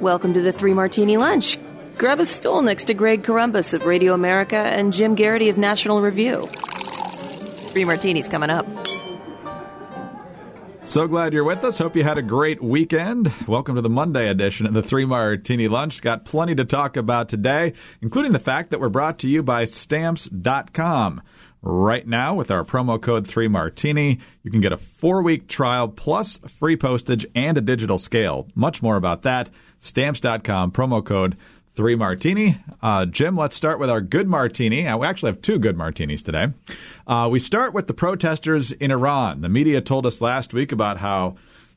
Welcome to the Three Martini Lunch. Grab a stool next to Greg Corombos of Radio America and Jim Geraghty of National Review. Three martinis coming up. So glad you're with us. Hope you had a great weekend. Welcome to the Monday edition of the Three Martini Lunch. Got plenty to talk about today, including the fact that we're brought to you by Stamps.com. Right now, with our promo code 3Martini, you can get a four week trial plus free postage and a digital scale. Much more about that. Stamps.com, promo code three martini. Uh, Jim, let's start with our good martini. Uh, we actually have two good martinis today. Uh, we start with the protesters in Iran. The media told us last week about how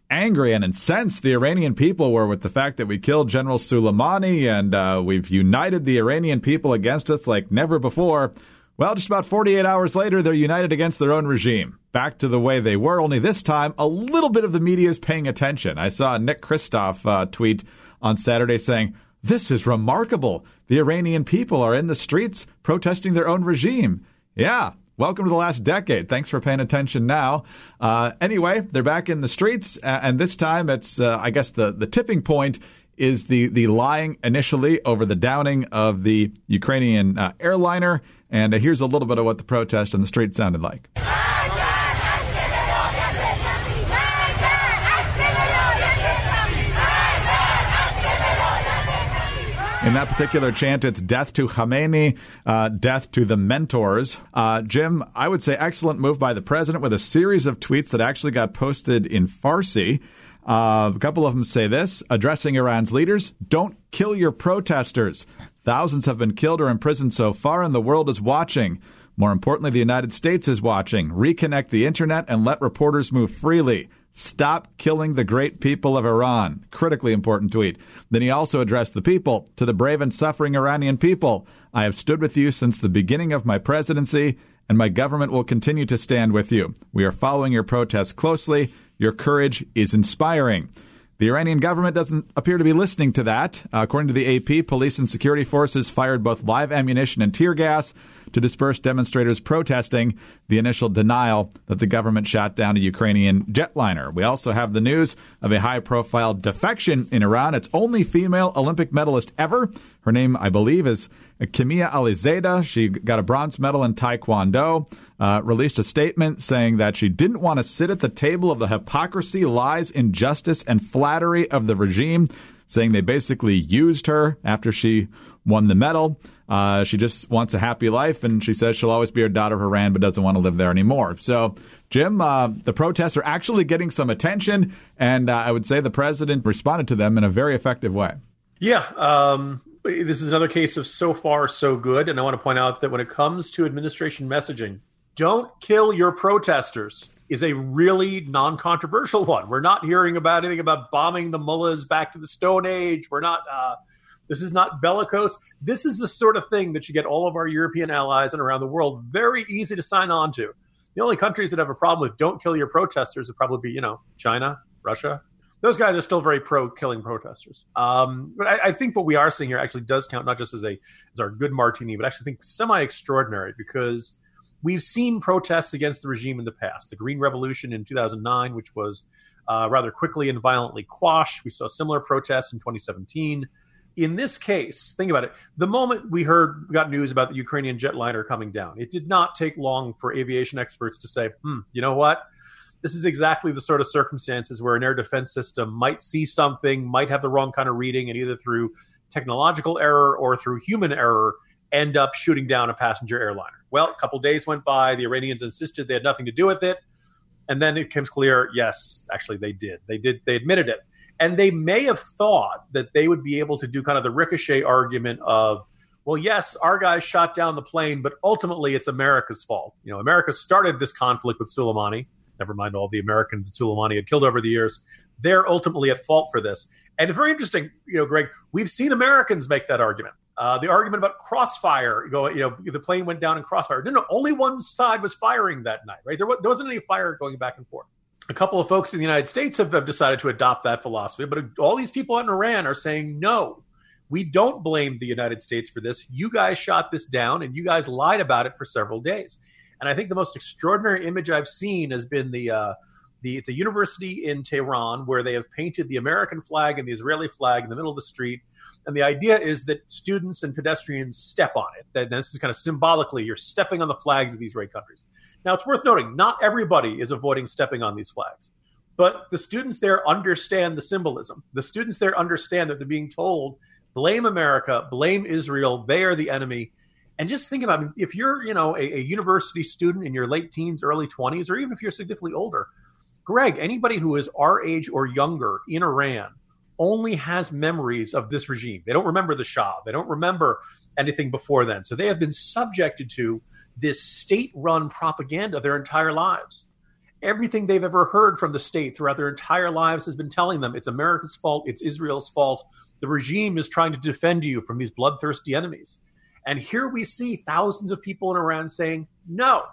angry and incensed the Iranian people were with the fact that we killed General Soleimani and uh, we've united the Iranian people against us like never before. Well, just about 48 hours later, they're united against their own regime. Back to the way they were, only this time, a little bit of the media is paying attention. I saw Nick Kristof uh, tweet on Saturday saying, This is remarkable. The Iranian people are in the streets protesting their own regime. Yeah, welcome to the last decade. Thanks for paying attention now. Uh, anyway, they're back in the streets, and this time it's, uh, I guess, the, the tipping point is the, the lying initially over the downing of the Ukrainian uh, airliner. And uh, here's a little bit of what the protest in the street sounded like. In that particular chant, it's death to Khamenei, uh, death to the mentors. Uh, Jim, I would say excellent move by the president with a series of tweets that actually got posted in Farsi. Uh, a couple of them say this addressing Iran's leaders don't kill your protesters. Thousands have been killed or imprisoned so far, and the world is watching. More importantly, the United States is watching. Reconnect the internet and let reporters move freely. Stop killing the great people of Iran. Critically important tweet. Then he also addressed the people to the brave and suffering Iranian people. I have stood with you since the beginning of my presidency, and my government will continue to stand with you. We are following your protests closely. Your courage is inspiring. The Iranian government doesn't appear to be listening to that. Uh, according to the AP, police and security forces fired both live ammunition and tear gas to disperse demonstrators protesting the initial denial that the government shot down a Ukrainian jetliner. We also have the news of a high profile defection in Iran. It's only female Olympic medalist ever. Her name, I believe, is Kimia Alizadeh. She got a bronze medal in Taekwondo. Uh, released a statement saying that she didn't want to sit at the table of the hypocrisy, lies, injustice, and flattery of the regime, saying they basically used her after she won the medal. Uh, she just wants a happy life, and she says she'll always be a daughter of Iran, but doesn't want to live there anymore. So, Jim, uh, the protests are actually getting some attention, and uh, I would say the president responded to them in a very effective way. Yeah, um, this is another case of so far so good, and I want to point out that when it comes to administration messaging, don't kill your protesters is a really non-controversial one. We're not hearing about anything about bombing the mullahs back to the Stone Age. We're not. Uh, this is not bellicose. This is the sort of thing that you get all of our European allies and around the world very easy to sign on to. The only countries that have a problem with don't kill your protesters would probably be, you know, China, Russia. Those guys are still very pro killing protesters. Um, but I, I, think what we are seeing here actually does count not just as a as our good martini, but actually think semi extraordinary because we've seen protests against the regime in the past. The Green Revolution in 2009, which was uh, rather quickly and violently quashed. We saw similar protests in 2017 in this case, think about it. The moment we heard, got news about the Ukrainian jetliner coming down, it did not take long for aviation experts to say, hmm, you know what? This is exactly the sort of circumstances where an air defense system might see something, might have the wrong kind of reading, and either through technological error or through human error, end up shooting down a passenger airliner. Well, a couple days went by. The Iranians insisted they had nothing to do with it. And then it becomes clear, yes, actually they did. They did. They admitted it. And they may have thought that they would be able to do kind of the ricochet argument of, well, yes, our guys shot down the plane, but ultimately it's America's fault. You know, America started this conflict with Soleimani. Never mind all the Americans that Soleimani had killed over the years. They're ultimately at fault for this. And it's very interesting, you know, Greg, we've seen Americans make that argument. Uh, the argument about crossfire, you know, you know, the plane went down in crossfire. No, no, only one side was firing that night, right? There, was, there wasn't any fire going back and forth a couple of folks in the United States have, have decided to adopt that philosophy, but all these people in Iran are saying no. We don't blame the United States for this. You guys shot this down and you guys lied about it for several days. And I think the most extraordinary image I've seen has been the uh, The, it's a university in Tehran where they have painted the American flag and the Israeli flag in the middle of the street. And the idea is that students and pedestrians step on it. That this is kind of symbolically, you're stepping on the flags of these great countries. Now, it's worth noting, not everybody is avoiding stepping on these flags. But the students there understand the symbolism. The students there understand that they're being told, blame America, blame Israel, they are the enemy. And just think about it, if you're, you know, a, a university student in your late teens, early 20s, or even if you're significantly older, Greg, anybody who is our age or younger in Iran only has memories of this regime. They don't remember the Shah. They don't remember anything before then. So they have been subjected to this state run propaganda their entire lives. Everything they've ever heard from the state throughout their entire lives has been telling them it's America's fault, it's Israel's fault. The regime is trying to defend you from these bloodthirsty enemies. And here we see thousands of people in Iran saying, no,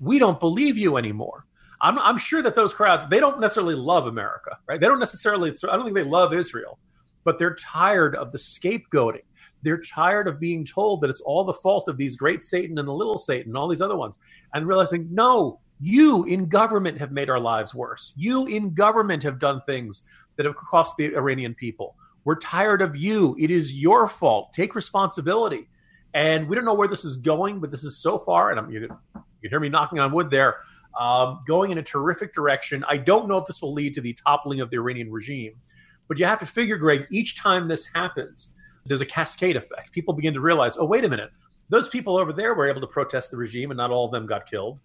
we don't believe you anymore. I'm, I'm sure that those crowds, they don't necessarily love America, right? They don't necessarily, I don't think they love Israel, but they're tired of the scapegoating. They're tired of being told that it's all the fault of these great Satan and the little Satan and all these other ones, and realizing, no, you in government have made our lives worse. You in government have done things that have cost the Iranian people. We're tired of you. It is your fault. Take responsibility. And we don't know where this is going, but this is so far, and I'm, you, can, you can hear me knocking on wood there, um, going in a terrific direction. I don't know if this will lead to the toppling of the Iranian regime, but you have to figure, Greg, each time this happens, there's a cascade effect. People begin to realize, oh, wait a minute, those people over there were able to protest the regime, and not all of them got killed.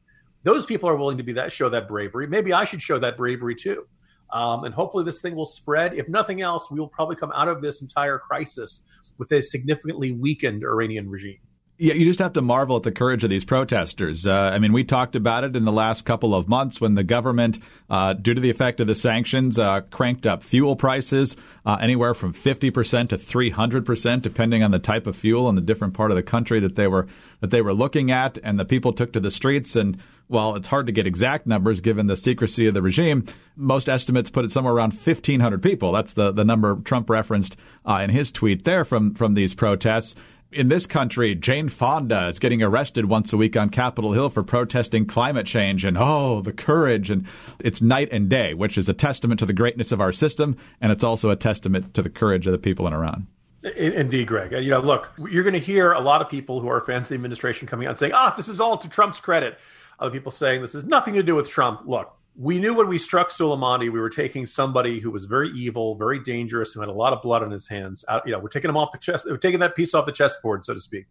Those people are willing to be that show that bravery. Maybe I should show that bravery too. Um, and hopefully, this thing will spread. If nothing else, we will probably come out of this entire crisis with a significantly weakened Iranian regime. Yeah, you just have to marvel at the courage of these protesters. Uh, I mean, we talked about it in the last couple of months when the government, uh, due to the effect of the sanctions, uh, cranked up fuel prices uh, anywhere from 50% to 300%, depending on the type of fuel and the different part of the country that they were that they were looking at. And the people took to the streets. And while it's hard to get exact numbers given the secrecy of the regime, most estimates put it somewhere around 1,500 people. That's the, the number Trump referenced uh, in his tweet there from from these protests in this country, Jane Fonda is getting arrested once a week on Capitol Hill for protesting climate change and oh, the courage. And it's night and day, which is a testament to the greatness of our system. And it's also a testament to the courage of the people in Iran. Indeed, Greg. You know, look, you're going to hear a lot of people who are fans of the administration coming out saying, ah, this is all to Trump's credit. Other people saying this has nothing to do with Trump. Look, we knew when we struck Soleimani, we were taking somebody who was very evil, very dangerous, who had a lot of blood on his hands. Out, you know, we're taking him off the chest, we're taking that piece off the chessboard, so to speak.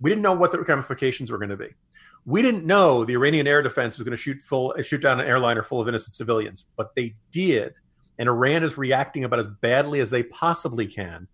We didn't know what the ramifications were going to be. We didn't know the Iranian air defense was going to shoot full, shoot down an airliner full of innocent civilians, but they did, and Iran is reacting about as badly as they possibly can.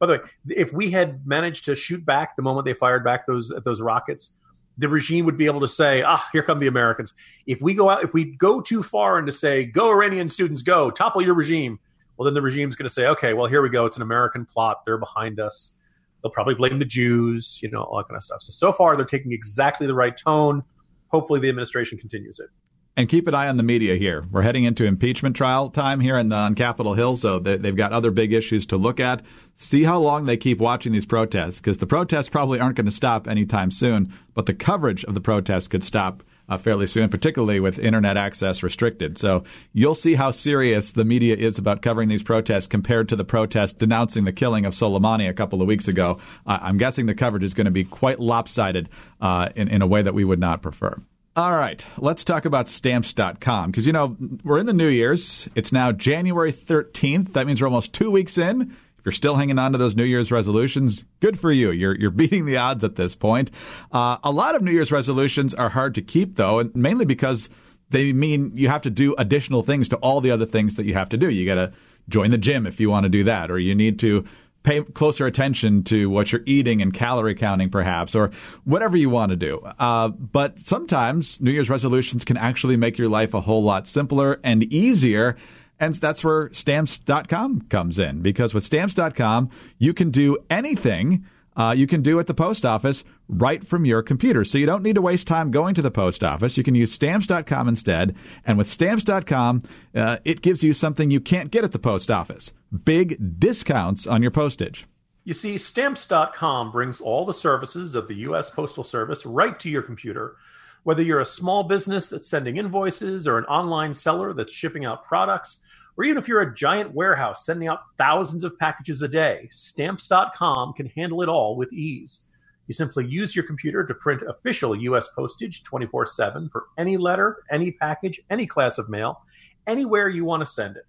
By the way, if we had managed to shoot back the moment they fired back those those rockets, the regime would be able to say, ah, here come the Americans. If we go out, if we go too far and to say, go Iranian students, go, topple your regime, well, then the regime's going to say, okay, well, here we go. It's an American plot. They're behind us. They'll probably blame the Jews, you know, all that kind of stuff. So, so far, they're taking exactly the right tone. Hopefully, the administration continues it. And keep an eye on the media here. We're heading into impeachment trial time here in, on Capitol Hill, so they, have got other big issues to look at. See how long they keep watching these protests, because the protests probably aren't going to stop anytime soon, but the coverage of the protests could stop uh, fairly soon, particularly with internet access restricted. So you'll see how serious the media is about covering these protests compared to the protest denouncing the killing of Soleimani a couple of weeks ago. Uh, I'm guessing the coverage is going to be quite lopsided uh, in, in a way that we would not prefer. All right, let's talk about stamps.com because, you know, we're in the New Year's. It's now January 13th. That means we're almost two weeks in. If you're still hanging on to those New Year's resolutions, good for you. You're, you're beating the odds at this point. Uh, a lot of New Year's resolutions are hard to keep, though, and mainly because they mean you have to do additional things to all the other things that you have to do. You got to join the gym if you want to do that, or you need to pay closer attention to what you're eating and calorie counting, perhaps, or whatever you want to do. Uh, but sometimes New Year's resolutions can actually make your life a whole lot simpler and easier. And that's where stamps.com comes in because with stamps.com, you can do anything uh, you can do at the post office right from your computer. So you don't need to waste time going to the post office. You can use stamps.com instead. And with stamps.com, uh, it gives you something you can't get at the post office big discounts on your postage. You see, stamps.com brings all the services of the U.S. Postal Service right to your computer Whether you're a small business that's sending invoices or an online seller that's shipping out products, or even if you're a giant warehouse sending out thousands of packages a day, stamps.com can handle it all with ease. You simply use your computer to print official U.S. postage 24 7 for any letter, any package, any class of mail, anywhere you want to send it.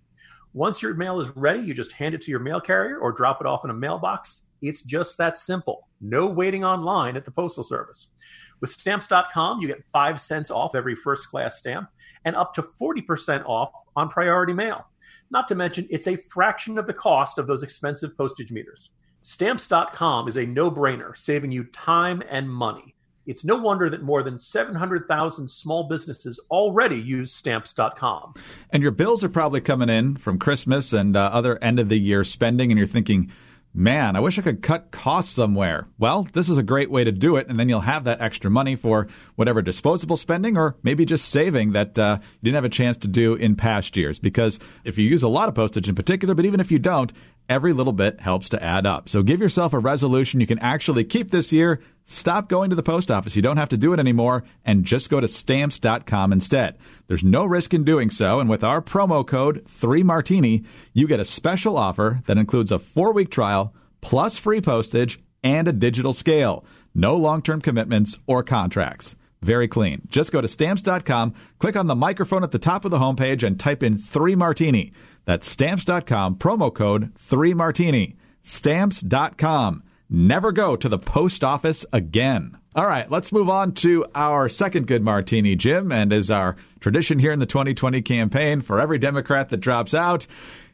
Once your mail is ready, you just hand it to your mail carrier or drop it off in a mailbox. It's just that simple. No waiting online at the Postal Service. With stamps.com, you get 5 cents off every first class stamp and up to 40% off on priority mail. Not to mention, it's a fraction of the cost of those expensive postage meters. Stamps.com is a no brainer, saving you time and money. It's no wonder that more than 700,000 small businesses already use stamps.com. And your bills are probably coming in from Christmas and uh, other end of the year spending, and you're thinking, man, I wish I could cut costs somewhere. Well, this is a great way to do it, and then you'll have that extra money for whatever disposable spending or maybe just saving that uh, you didn't have a chance to do in past years. Because if you use a lot of postage in particular, but even if you don't, every little bit helps to add up. So give yourself a resolution you can actually keep this year. Stop going to the post office. You don't have to do it anymore and just go to stamps.com instead. There's no risk in doing so. And with our promo code 3Martini, you get a special offer that includes a four week trial plus free postage and a digital scale. No long term commitments or contracts. Very clean. Just go to stamps.com, click on the microphone at the top of the homepage, and type in 3Martini. That's stamps.com, promo code 3Martini. Stamps.com. Never go to the post office again. All right, let's move on to our second good martini, Jim. And as our tradition here in the 2020 campaign, for every Democrat that drops out,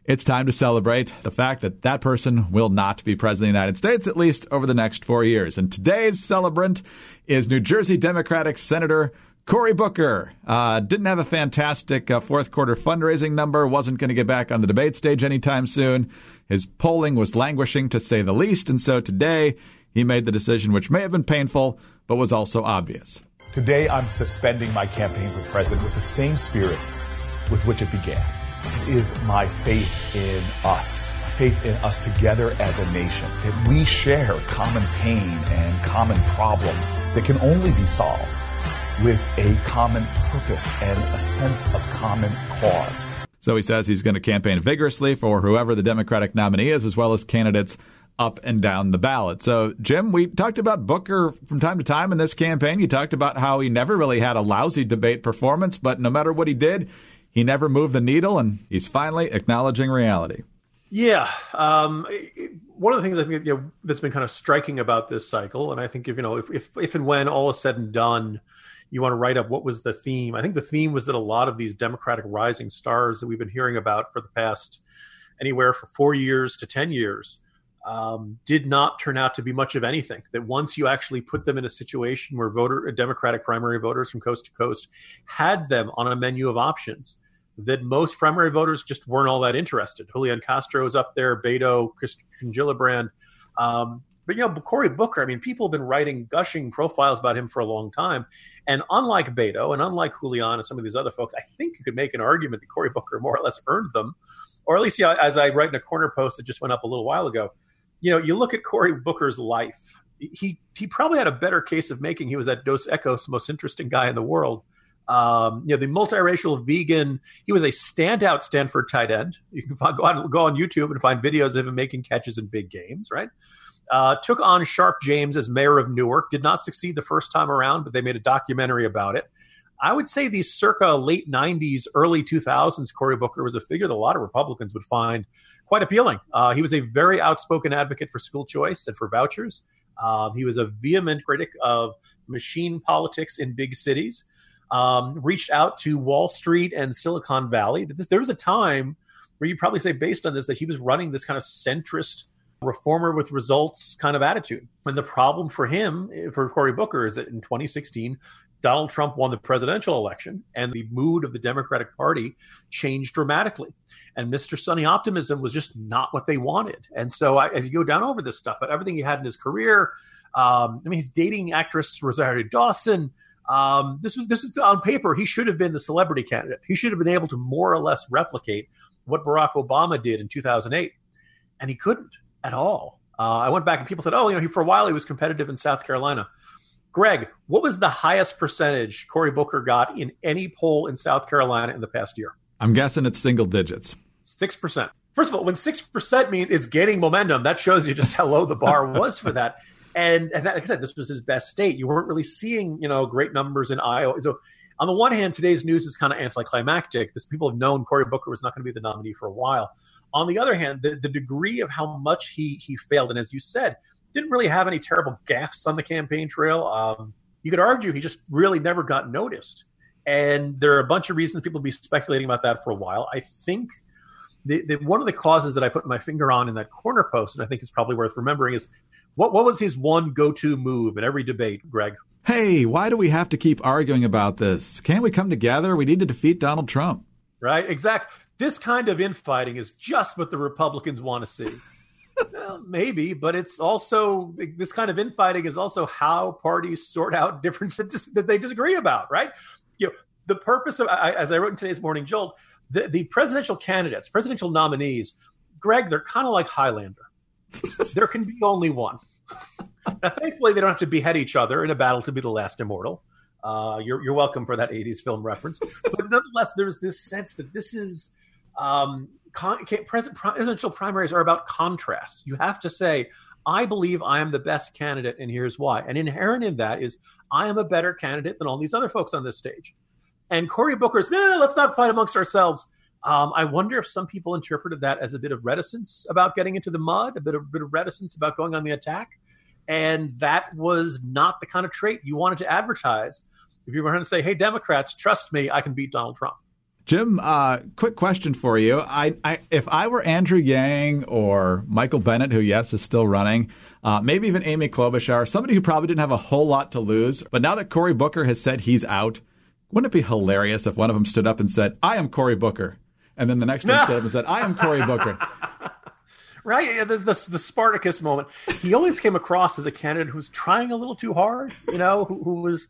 it's time to celebrate the fact that that person will not be president of the United States, at least over the next four years. And today's celebrant is New Jersey Democratic Senator Cory Booker uh, didn't have a fantastic uh, fourth quarter fundraising number, wasn't going to get back on the debate stage anytime soon. His polling was languishing, to say the least, and so today he made the decision, which may have been painful, but was also obvious. Today I'm suspending my campaign for president with the same spirit with which it began. It is my faith in us, faith in us together as a nation, that we share common pain and common problems that can only be solved with a common purpose and a sense of common cause. So he says he's going to campaign vigorously for whoever the Democratic nominee is, as well as candidates up and down the ballot. So, Jim, we talked about Booker from time to time in this campaign. You talked about how he never really had a lousy debate performance, but no matter what he did, he never moved the needle, and he's finally acknowledging reality. Yeah, um, one of the things I think you know, that's been kind of striking about this cycle, and I think if you know if, if if and when all is said and done, you want to write up what was the theme. I think the theme was that a lot of these Democratic rising stars that we've been hearing about for the past anywhere from four years to 10 years um, did not turn out to be much of anything. That once you actually put them in a situation where voter Democratic primary voters from coast to coast had them on a menu of options, that most primary voters just weren't all that interested. Julian Castro is up there, Beto, Kirsten Gillibrand. Um, but you know, Cory Booker, I mean, people have been writing gushing profiles about him for a long time. And unlike Beto and unlike Julian and some of these other folks, I think you could make an argument that Cory Booker more or less earned them. Or at least, know, as I write in a corner post that just went up a little while ago, you know, you look at Cory Booker's life. He he probably had a better case of making he was at Dos Equis, most interesting guy in the world. Um, you know, the multiracial vegan. He was a standout Stanford tight end. You can find, go on go on YouTube and find videos of him making catches in big games. Right. Uh, took on Sharpe James as mayor of Newark. Did not succeed the first time around, but they made a documentary about it. I would say these circa late 90s, early 2000s, Cory Booker was a figure that a lot of Republicans would find quite appealing. Uh, he was a very outspoken advocate for school choice and for vouchers. Uh, he was a vehement critic of machine politics in big cities. Um, reached out to Wall Street and Silicon Valley. There was a time where you probably say, based on this, that he was running this kind of centrist reformer with results kind of attitude. And the problem for him, for Cory Booker, is that in 2016, Donald Trump won the presidential election and the mood of the Democratic Party changed dramatically. And Mr. Sunny Optimism was just not what they wanted. And so I, as you go down over this stuff, but everything he had in his career, um, I mean, he's dating actress Rosario Dawson. Um, this was this was on paper. He should have been the celebrity candidate. He should have been able to more or less replicate what Barack Obama did in 2008, and he couldn't at all. Uh, I went back and people said, "Oh, you know, he, for a while he was competitive in South Carolina." Greg, what was the highest percentage Cory Booker got in any poll in South Carolina in the past year? I'm guessing it's single digits. 6%. First of all, when 6% means it's gaining momentum, that shows you just how low the bar was for that. And, and like I said, this was his best state. You weren't really seeing, you know, great numbers in Iowa. So on the one hand, today's news is kind of anticlimactic. This people have known Cory Booker was not going to be the nominee for a while. On the other hand, the, the degree of how much he he failed, and as you said, didn't really have any terrible gaffes on the campaign trail. Um, you could argue he just really never got noticed. And there are a bunch of reasons people will be speculating about that for a while. I think the, the, one of the causes that I put my finger on in that corner post, and I think is probably worth remembering, is what what was his one go to move in every debate, Greg? Hey, why do we have to keep arguing about this? Can't we come together? We need to defeat Donald Trump. Right, exact. This kind of infighting is just what the Republicans want to see. well, maybe, but it's also this kind of infighting is also how parties sort out differences that they disagree about, right? You know, the purpose of, as I wrote in today's Morning Jolt, the, the presidential candidates, presidential nominees, Greg, they're kind of like Highlander. there can be only one. Now, thankfully, they don't have to behead each other in a battle to be the last immortal. Uh, you're, you're welcome for that 80s film reference. But nonetheless, there's this sense that this is um, con- presidential primaries are about contrast. You have to say, I believe I am the best candidate, and here's why. And inherent in that is, I am a better candidate than all these other folks on this stage. And Cory Booker's, nah, let's not fight amongst ourselves. Um, I wonder if some people interpreted that as a bit of reticence about getting into the mud, a bit of, bit of reticence about going on the attack. And that was not the kind of trait you wanted to advertise if you were going to say, hey, Democrats, trust me, I can beat Donald Trump. Jim, uh, quick question for you. I, I, if I were Andrew Yang or Michael Bennet, who, yes, is still running, uh, maybe even Amy Klobuchar, somebody who probably didn't have a whole lot to lose, but now that Cory Booker has said he's out, wouldn't it be hilarious if one of them stood up and said, I am Cory Booker? And then the next one stood up and said, I am Cory Booker. right? The, the, the, Spartacus moment. He always came across as a candidate who was trying a little too hard, you know, who, who was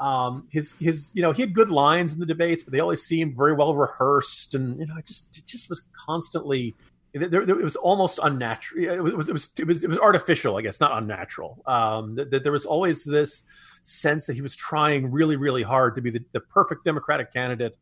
um, his his you know he had good lines in the debates, but they always seemed very well rehearsed, and you know it just it just was constantly. There, there, it was almost unnatural. It was, it was it was it was artificial, I guess, not unnatural. Um, that, that there was always this sense that he was trying really, really hard to be the, the perfect Democratic candidate.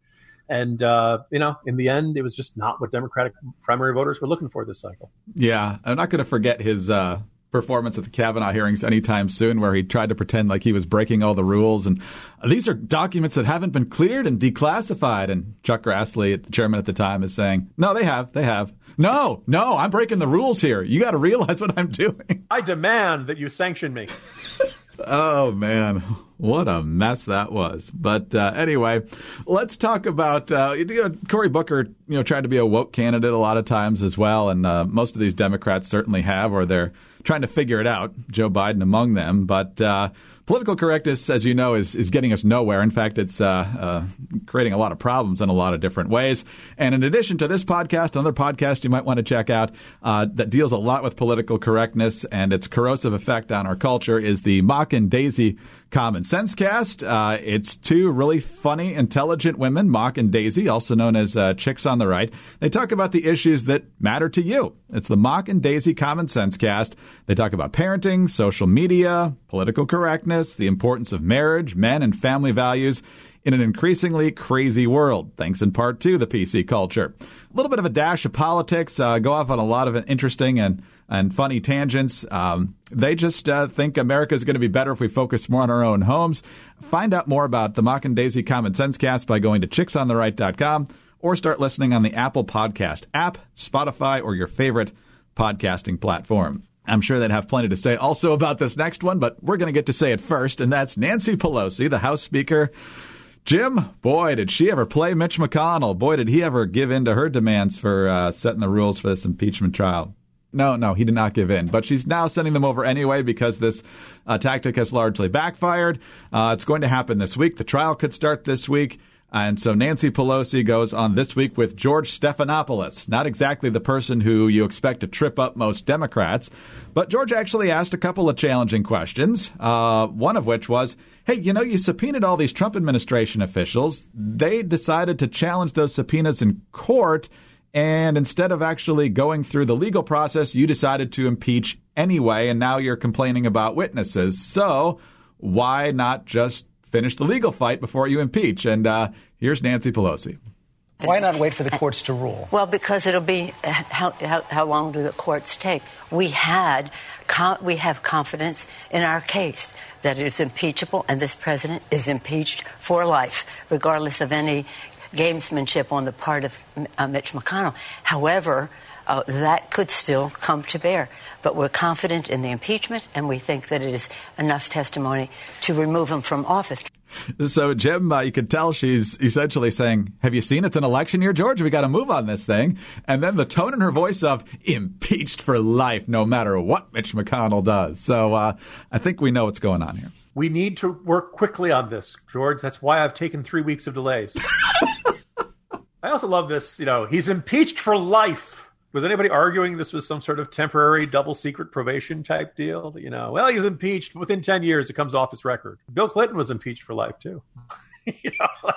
And, uh, you know, in the end, it was just not what Democratic primary voters were looking for this cycle. Yeah. I'm not going to forget his uh, performance at the Kavanaugh hearings anytime soon, where he tried to pretend like he was breaking all the rules. And these are documents that haven't been cleared and declassified. And Chuck Grassley, the chairman at the time, is saying, no, they have. They have. No, no, I'm breaking the rules here. You got to realize what I'm doing. I demand that you sanction me. Oh man, what a mess that was. But uh, anyway, let's talk about uh, you know, Cory Booker. You know, tried to be a woke candidate a lot of times as well, and uh, most of these Democrats certainly have, or they're trying to figure it out. Joe Biden among them, but uh, political correctness, as you know, is, is getting us nowhere. In fact, it's uh, uh, creating a lot of problems in a lot of different ways. And in addition to this podcast, another podcast you might want to check out uh, that deals a lot with political correctness and its corrosive effect on our culture is the Mock and Daisy Common Sense Cast. Uh, it's two really funny, intelligent women, Mock and Daisy, also known as uh, Chicks on the Right. They talk about the issues that matter to you. It's the Mock and Daisy Common Sense Cast. They talk about parenting, social media, political correctness, the importance of marriage, men, and family values in an increasingly crazy world, thanks in part to the PC culture. A little bit of a dash of politics, uh, go off on a lot of interesting and and funny tangents. Um, they just uh, think America is going to be better if we focus more on our own homes. Find out more about the Mock and Daisy Common Sense Cast by going to chicksontheright.com or start listening on the Apple Podcast app, Spotify, or your favorite podcasting platform. I'm sure they'd have plenty to say also about this next one, but we're going to get to say it first, and that's Nancy Pelosi, the House Speaker. Jim, boy, did she ever play Mitch McConnell. Boy, did he ever give in to her demands for uh, setting the rules for this impeachment trial. No, no, he did not give in. But she's now sending them over anyway because this uh, tactic has largely backfired. Uh, it's going to happen this week. The trial could start this week. And so Nancy Pelosi goes on this week with George Stephanopoulos, not exactly the person who you expect to trip up most Democrats, but George actually asked a couple of challenging questions. Uh, one of which was, "Hey, you know, you subpoenaed all these Trump administration officials. They decided to challenge those subpoenas in court." And instead of actually going through the legal process, you decided to impeach anyway, and now you're complaining about witnesses. So, why not just finish the legal fight before you impeach? And uh, here's Nancy Pelosi. Why not wait for the courts to rule? Well, because it'll be how, how, how long do the courts take? We had we have confidence in our case that it is impeachable, and this president is impeached for life, regardless of any gamesmanship on the part of uh, Mitch McConnell. However, uh, that could still come to bear. But we're confident in the impeachment, and we think that it is enough testimony to remove him from office. So, Jim, uh, you could tell she's essentially saying, Have you seen it's an election year, George? We got to move on this thing. And then the tone in her voice of impeached for life, no matter what Mitch McConnell does. So, uh, I think we know what's going on here. We need to work quickly on this, George. That's why I've taken three weeks of delays. I also love this. You know, he's impeached for life was anybody arguing this was some sort of temporary double secret probation type deal? You know, well, he's impeached within 10 years, it comes off his record. Bill Clinton was impeached for life, too. you know, like,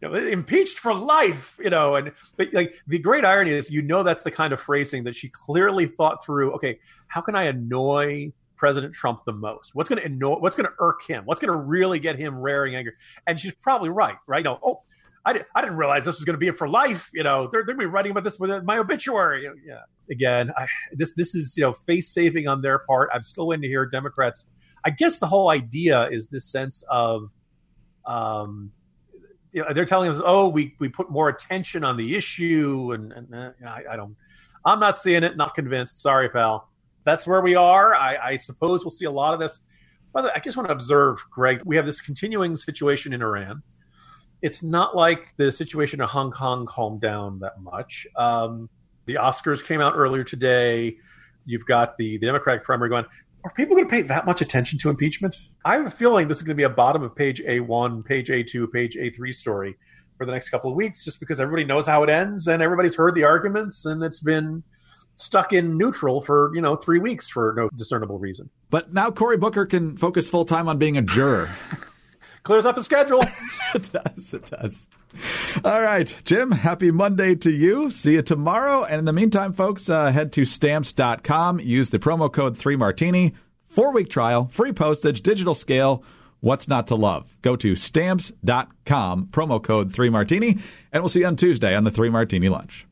you know, impeached for life, you know, and but like the great irony is, you know, that's the kind of phrasing that she clearly thought through. Okay, how can I annoy President Trump the most? What's going to annoy? What's going to irk him? What's going to really get him raring anger? And she's probably right, right? No, oh, I, did, I didn't realize this was going to be it for life. You know, they're, they're going to be writing about this with my obituary. Yeah. Again, I, this this is you know face saving on their part. I'm still waiting to hear Democrats. I guess the whole idea is this sense of, um, you know, they're telling us, oh, we we put more attention on the issue, and, and uh, I, I, don't. I'm not seeing it. Not convinced. Sorry, pal. That's where we are. I, I suppose we'll see a lot of this. By the way, I just want to observe, Greg. We have this continuing situation in Iran it's not like the situation in Hong Kong calmed down that much. Um, the Oscars came out earlier today. You've got the, the Democratic primary going. Are people going to pay that much attention to impeachment? I have a feeling this is going to be a bottom of page A1, page A2, page A3 story for the next couple of weeks, just because everybody knows how it ends and everybody's heard the arguments and it's been stuck in neutral for you know three weeks for no discernible reason. But now Cory Booker can focus full time on being a juror. clears up a schedule. it does. It does. All right, Jim, happy Monday to you. See you tomorrow. And in the meantime, folks, uh, head to stamps.com. Use the promo code 3Martini. Four week trial, free postage, digital scale. What's not to love? Go to stamps.com, promo code 3Martini, and we'll see you on Tuesday on the 3 Martini Lunch.